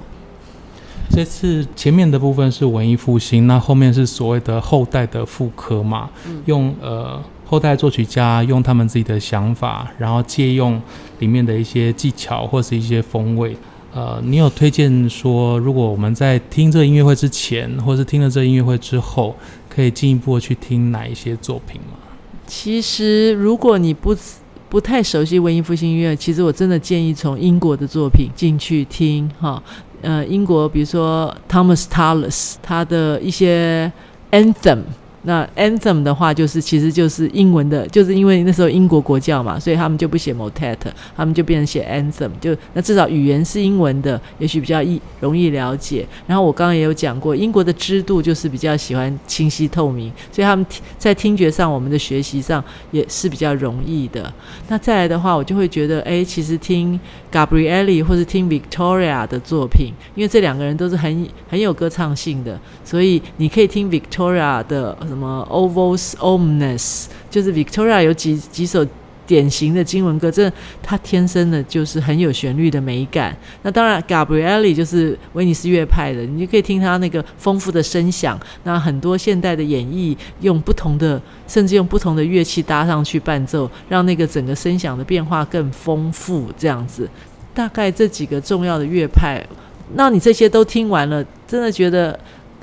这次前面的部分是文艺复兴，那后面是所谓的后代的复刻嘛？嗯、用呃后代作曲家用他们自己的想法，然后借用里面的一些技巧或是一些风味。呃，你有推荐说，如果我们在听这个音乐会之前，或是听了这音乐会之后，可以进一步去听哪一些作品吗？其实，如果你不不太熟悉文艺复兴音乐，其实我真的建议从英国的作品进去听哈。呃，英国比如说 Thomas Tallis 他的一些 anthem。那 anthem 的话，就是其实就是英文的，就是因为那时候英国国教嘛，所以他们就不写 motet，他们就变成写 anthem，就那至少语言是英文的，也许比较易容易了解。然后我刚刚也有讲过，英国的制度就是比较喜欢清晰透明，所以他们在听觉上，我们的学习上也是比较容易的。那再来的话，我就会觉得，哎，其实听 Gabrieli 或是听 Victoria 的作品，因为这两个人都是很很有歌唱性的，所以你可以听 Victoria 的。什么 O Vos Omnes，就是 Victoria 有几几首典型的经文歌，这它天生的就是很有旋律的美感。那当然，Gabrieli 就是威尼斯乐派的，你就可以听他那个丰富的声响。那很多现代的演绎，用不同的，甚至用不同的乐器搭上去伴奏，让那个整个声响的变化更丰富。这样子，大概这几个重要的乐派，那你这些都听完了，真的觉得。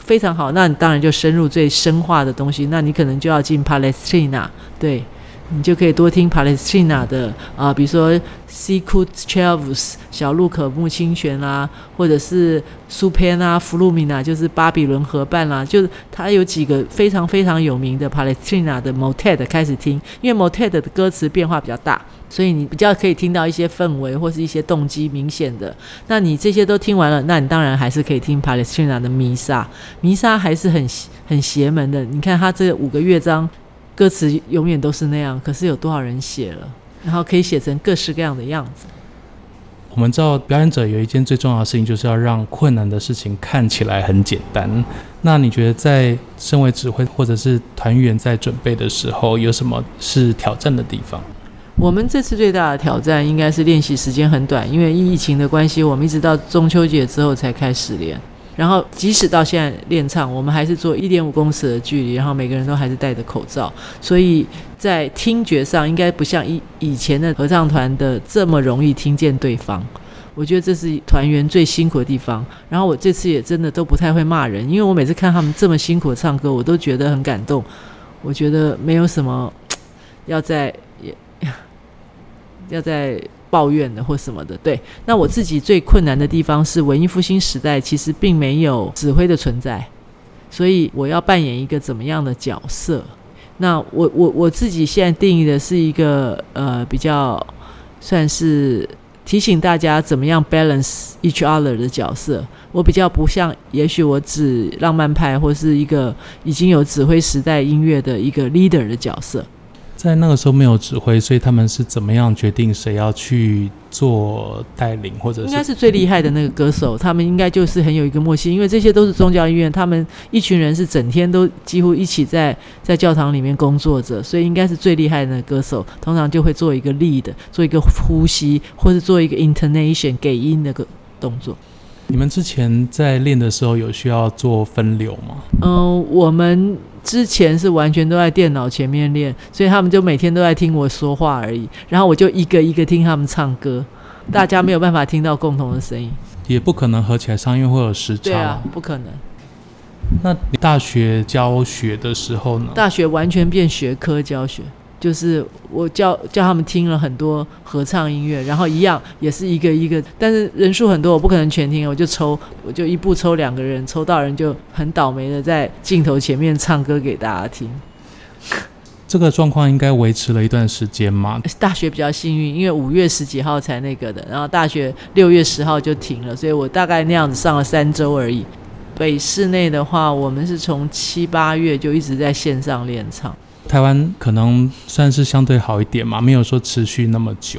非常好，那你当然就深入最深化的东西，那你可能就要进 Palestina，对，你就可以多听 Palestina 的啊、比如说 Sicut Cervus 小路可木清泉啦，或者是 Supina Flumina，就是巴比伦河畔啦，就是它有几个非常非常有名的 Palestrina 的 Motet 开始听，因为 Motet 的歌词变化比较大。所以你比较可以听到一些氛围或是一些动机明显的。那你这些都听完了，那你当然还是可以听 Palestina 的弥撒。弥撒还是很很邪门的。你看他这五个乐章，歌词永远都是那样，可是有多少人写了？然后可以写成各式各样的样子。我们知道表演者有一件最重要的事情，就是要让困难的事情看起来很简单。那你觉得在身为指挥或者是团员在准备的时候，有什么是挑战的地方？我们这次最大的挑战应该是练习时间很短，因为疫情的关系，我们一直到中秋节之后才开始练。然后即使到现在练唱，我们还是做一点五公尺的距离，然后每个人都还是戴着口罩，所以在听觉上应该不像以以前的合唱团的这么容易听见对方。我觉得这是团员最辛苦的地方。然后我这次也真的都不太会骂人，因为我每次看他们这么辛苦的唱歌，我都觉得很感动。我觉得没有什么要在要在抱怨的或什么的。对，那我自己最困难的地方是文艺复兴时代其实并没有指挥的存在，所以我要扮演一个怎么样的角色？那我我我自己现在定义的是一个呃比较算是提醒大家怎么样 balance each other 的角色。我比较不像，也许我指浪漫派或是一个已经有指挥时代音乐的一个 leader 的角色。在那个时候没有指挥，所以他们是怎么样决定谁要去做带领，或者是应该是最厉害的那个歌手，他们应该就是很有一个默契，因为这些都是宗教医院，他们一群人是整天都几乎一起在 在教堂里面工作着，所以应该是最厉害的那个歌手，通常就会做一个 lead，做一个呼吸，或是做一个 intonation 给音那个动作。你们之前在练的时候有需要做分流吗？嗯、呃，我们之前是完全都在电脑前面练，所以他们就每天都在听我说话而已，然后我就一个一个听他们唱歌，大家没有办法听到共同的声音，也不可能合起来上，因为会有时差。对啊，不可能。那你大学教学的时候呢？大学完全变学科教学。就是我叫叫他们听了很多合唱音乐，然后一样也是一个一个，但是人数很多，我不可能全听，我就抽，我就一步抽两个人，抽到人就很倒霉的在镜头前面唱歌给大家听。这个状况应该维持了一段时间吗？大学比较幸运，因为五月十几号才那个的，然后大学六月十号就停了，所以我大概那样子上了三周而已。北室内的话，我们是从七八月就一直在线上练唱。台湾可能算是相对好一点嘛，没有说持续那么久。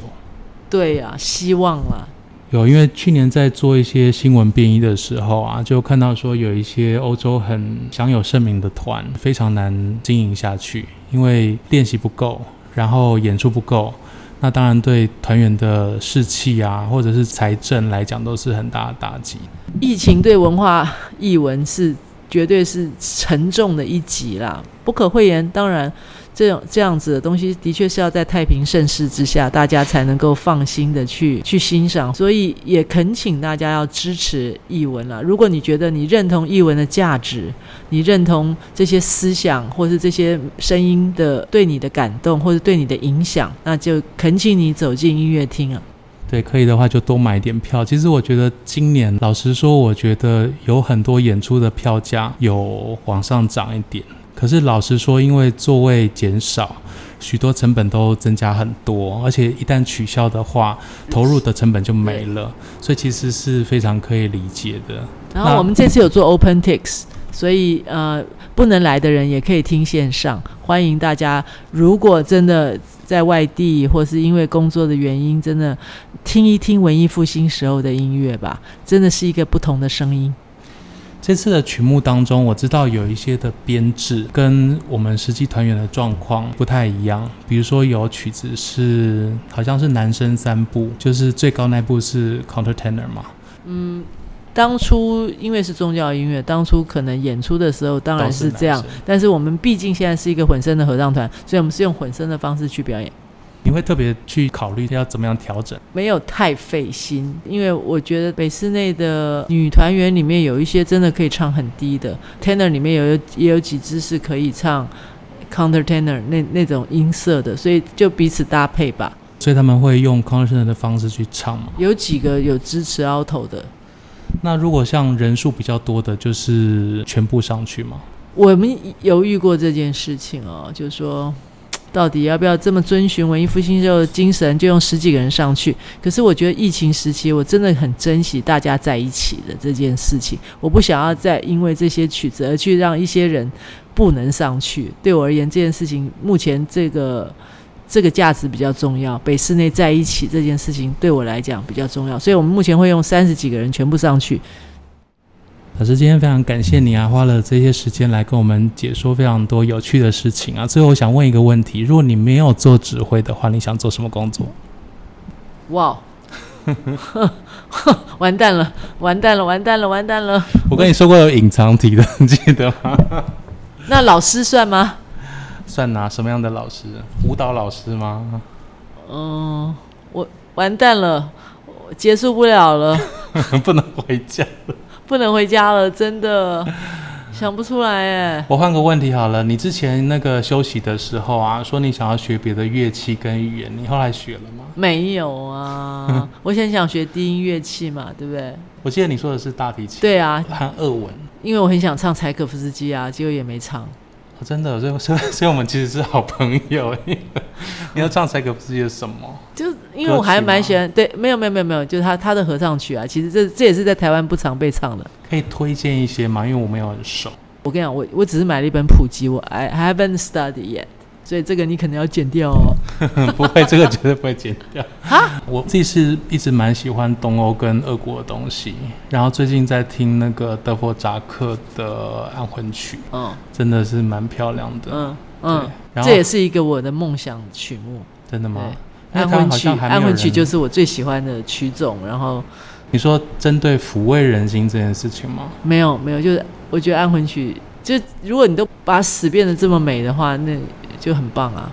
对呀、啊，希望啦。有，因为去年在做一些新闻编译的时候啊，就看到说有一些欧洲很享有盛名的团，非常难经营下去，因为练习不够，然后演出不够。那当然对团员的士气啊，或者是财政来讲，都是很大的打击。疫情对文化艺文是。绝对是沉重的一击啦，不可讳言。当然，这种这样子的东西，的确是要在太平盛世之下，大家才能够放心的去去欣赏。所以，也恳请大家要支持艺文啦。如果你觉得你认同艺文的价值，你认同这些思想，或是这些声音的对你的感动，或是对你的影响，那就恳请你走进音乐厅啊。对，可以的话就多买点票。其实我觉得今年，老实说，我觉得有很多演出的票价有往上涨一点。可是老实说，因为座位减少，许多成本都增加很多，而且一旦取消的话，投入的成本就没了。所以其实是非常可以理解的。然后我们这次有做 OpenTix。所以，呃，不能来的人也可以听线上。欢迎大家，如果真的在外地，或是因为工作的原因，真的听一听文艺复兴时候的音乐吧，真的是一个不同的声音。这次的曲目当中，我知道有一些的编制跟我们实际团员的状况不太一样。比如说，有曲子是好像是男生三部，就是最高那部是 countertenor 嘛？嗯。当初因为是宗教音乐，当初可能演出的时候当然是这样，是但是我们毕竟现在是一个混声的合唱团，所以我们是用混声的方式去表演。你会特别去考虑要怎么样调整？没有太费心，因为我觉得北室内的女团员里面有一些真的可以唱很低的，tenor 里面有也有几支是可以唱 counter tenor 那那种音色的，所以就彼此搭配吧。所以他们会用 counter tenor 的方式去唱吗？有几个有支持 alto 的。那如果像人数比较多的，就是全部上去吗？我们犹豫过这件事情哦，就是说到底要不要这么遵循文艺复兴时候的精神，就用十几个人上去？可是我觉得疫情时期，我真的很珍惜大家在一起的这件事情。我不想要再因为这些曲子而去让一些人不能上去。对我而言，这件事情目前这个。这个价值比较重要，北室内在一起这件事情对我来讲比较重要，所以我们目前会用三十几个人全部上去。老师，今天非常感谢你啊，花了这些时间来跟我们解说非常多有趣的事情啊。最后我想问一个问题：如果你没有做指挥的话，你想做什么工作？哇，完蛋了，完蛋了，完蛋了，完蛋了！我跟你说过有隐藏题的，你记得吗？那老师算吗？算拿什么样的老师？舞蹈老师吗？嗯，我完蛋了，我结束不了了，不能回家了，不能回家了，真的。想不出来哎。我换个问题好了，你之前那个休息的时候啊，说你想要学别的乐器跟语言，你后来学了吗？没有啊，我现在想学低音乐器嘛，对不对？我记得你说的是大提琴。对啊，和俄文。因为我很想唱柴可夫斯基啊，结果也没唱。哦、真的，所以所以所以我们其实是好朋友。你要唱柴可夫斯基的什么？就因为我还蛮喜欢，对，没有没有没有没有，就是他他的合唱曲啊，其实这这也是在台湾不常被唱的。可以推荐一些吗？因为我没有很熟。我跟你讲，我我只是买了一本普及，我 I haven't studied yet。所以这个你可能要剪掉哦。不会，这个绝对不会剪掉。哈，我自己是一直蛮喜欢东欧跟俄国的东西，然后最近在听那个德弗扎克的安魂曲，嗯，真的是蛮漂亮的。嗯嗯，这也是一个我的梦想曲目。真的吗？安魂曲，安魂曲就是我最喜欢的曲种。然后你说针对抚慰人心这件事情吗？没有没有，就是我觉得安魂曲，就如果你都把死变得这么美的话，那。就很棒啊！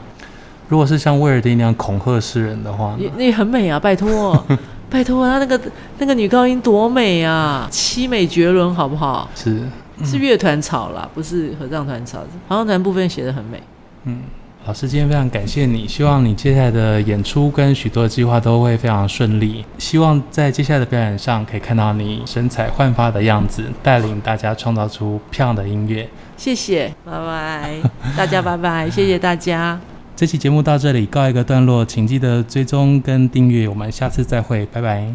如果是像威尔第那样恐吓世人的话，那也很美啊！拜托，拜托，他那个那个女高音多美啊，凄美绝伦，好不好？是是乐团草啦，不是合唱团草。合唱团部分写的很美。嗯，老师今天非常感谢你，希望你接下来的演出跟许多计划都会非常顺利。希望在接下来的表演上可以看到你神采焕发的样子，带领大家创造出漂亮的音乐。谢谢，拜拜，大家拜拜，谢谢大家。这期节目到这里告一个段落，请记得追踪跟订阅，我们下次再会，拜拜。